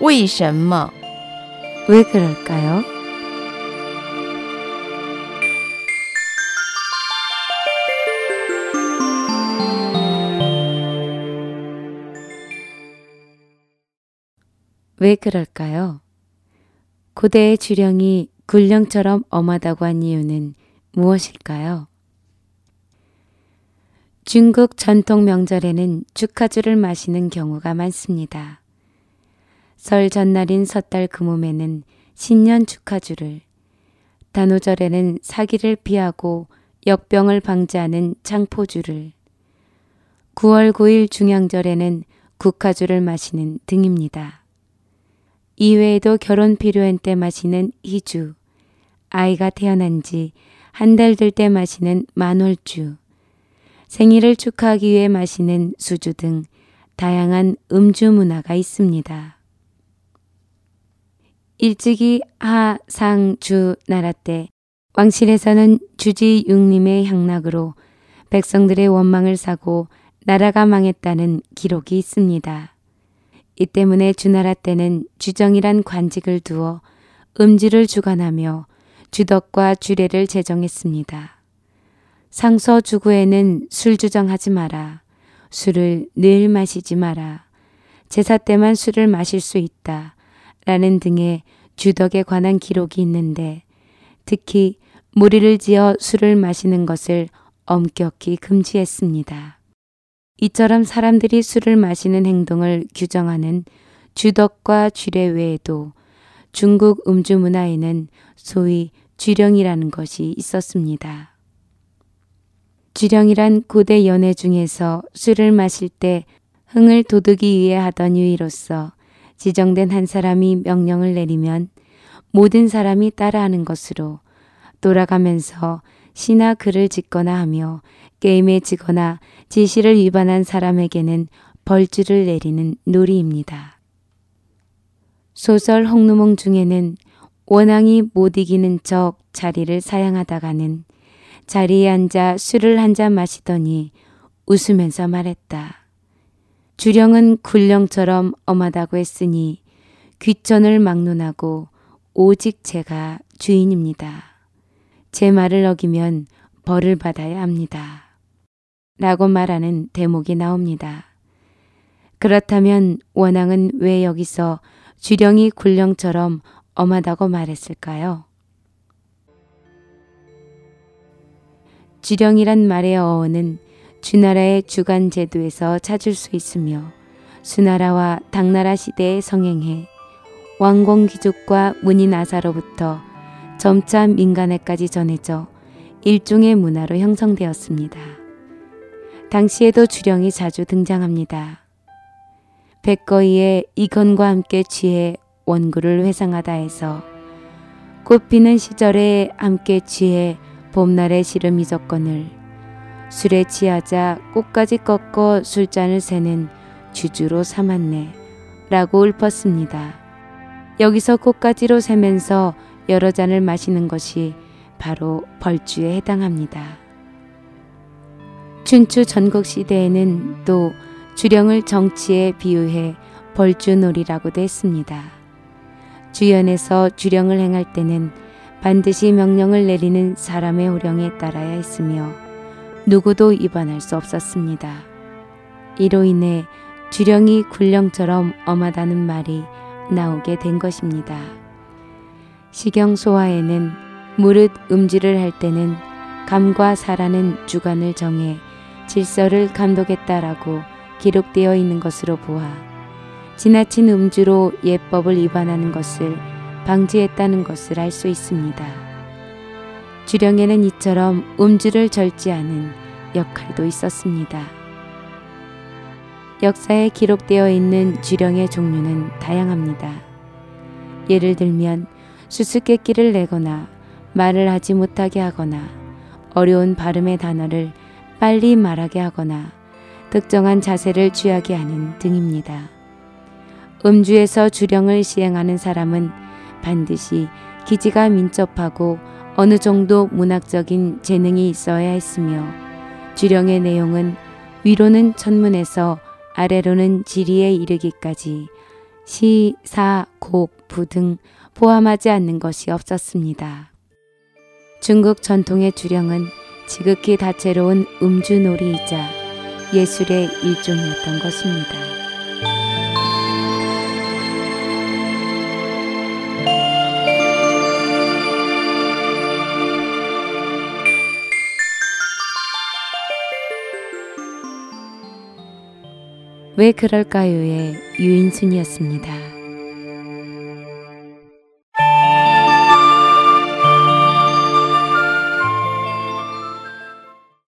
为什么 왜 그럴까요? 왜 그럴까요? 고대의 주령이 굴령처럼 엄하다고 한 이유는 무엇일까요? 중국 전통 명절에는 축하주를 마시는 경우가 많습니다. 설 전날인 섣달 금음에는 신년 축하주를, 단오절에는 사기를 피하고 역병을 방지하는 창포주를, 9월 9일 중양절에는 국화주를 마시는 등입니다. 이외에도 결혼 필요한 때 마시는 희주, 아이가 태어난 지 한 달 될 때 마시는 만월주, 생일을 축하하기 위해 마시는 수주 등 다양한 음주 문화가 있습니다. 일찍이 하, 상, 주 나라 때 왕실에서는 주지 육림의 향락으로 백성들의 원망을 사고 나라가 망했다는 기록이 있습니다. 이 때문에 주나라 때는 주정이란 관직을 두어 음주를 주관하며 주덕과 주례를 제정했습니다. 상서 주구에는 술 주정하지 마라. 술을 늘 마시지 마라. 제사 때만 술을 마실 수 있다. 라는 등의 주덕에 관한 기록이 있는데 특히 무리를 지어 술을 마시는 것을 엄격히 금지했습니다. 이처럼 사람들이 술을 마시는 행동을 규정하는 주덕과 주례 외에도 중국 음주 문화에는 소위 주령이라는 것이 있었습니다. 주령이란 고대 연애 중에서 술을 마실 때 흥을 돋우기 위해 하던 유의로서 지정된 한 사람이 명령을 내리면 모든 사람이 따라하는 것으로 돌아가면서 시나 글을 짓거나 하며 게임에 지거나 지시를 위반한 사람에게는 벌주를 내리는 놀이입니다. 소설 홍루몽 중에는 원앙이 못 이기는 척 자리를 사양하다가는 자리에 앉아 술을 한 잔 마시더니 웃으면서 말했다. 주령은 굴령처럼 엄하다고 했으니 귀천을 막론하고 오직 제가 주인입니다. 제 말을 어기면 벌을 받아야 합니다. 라고 말하는 대목이 나옵니다. 그렇다면 원앙은 왜 여기서 주령이 굴령처럼 엄하다고 말했을까요? 주령이란 말의 어원은 주나라의 주간 제도에서 찾을 수 있으며 수나라와 당나라 시대에 성행해 왕공 귀족과 문인 아사로부터 점차 민간에까지 전해져 일종의 문화로 형성되었습니다. 당시에도 주령이 자주 등장합니다. 백거이의 이건과 함께 취해 원구를 회상하다 해서 꽃피는 시절에 함께 취해 봄날의 시름 이적건을 술에 취하자 꽃까지 꺾어 술잔을 세는 주주로 삼았네 라고 읊었습니다. 여기서 꽃가지로 세면서 여러 잔을 마시는 것이 바로 벌주에 해당합니다. 춘추 전국 시대에는 또 주령을 정치에 비유해 벌주놀이라고도 했습니다. 주연에서 주령을 행할 때는 반드시 명령을 내리는 사람의 호령에 따라야 했으며 누구도 위반할 수 없었습니다. 이로 인해 주령이 굴령처럼 엄하다는 말이 나오게 된 것입니다. 시경소화에는 무릇 음지를 할 때는 감과 사라는 주관을 정해 질서를 감독했다라고 기록되어 있는 것으로 보아 지나친 음주로 예법을 위반하는 것을 방지했다는 것을 알 수 있습니다. 주령에는 이처럼 음주를 절제하는 역할도 있었습니다. 역사에 기록되어 있는 주령의 종류는 다양합니다. 예를 들면 수수께끼를 내거나 말을 하지 못하게 하거나 어려운 발음의 단어를 빨리 말하게 하거나 특정한 자세를 취하게 하는 등입니다. 음주에서 주령을 시행하는 사람은 반드시 기지가 민첩하고 어느 정도 문학적인 재능이 있어야 했으며 주령의 내용은 위로는 천문에서 아래로는 지리에 이르기까지 시, 사, 곡, 부 등 포함하지 않는 것이 없었습니다. 중국 전통의 주령은 지극히 다채로운 음주놀이이자 예술의 일종이었던 것입니다. 왜 그럴까요의 유인순이었습니다.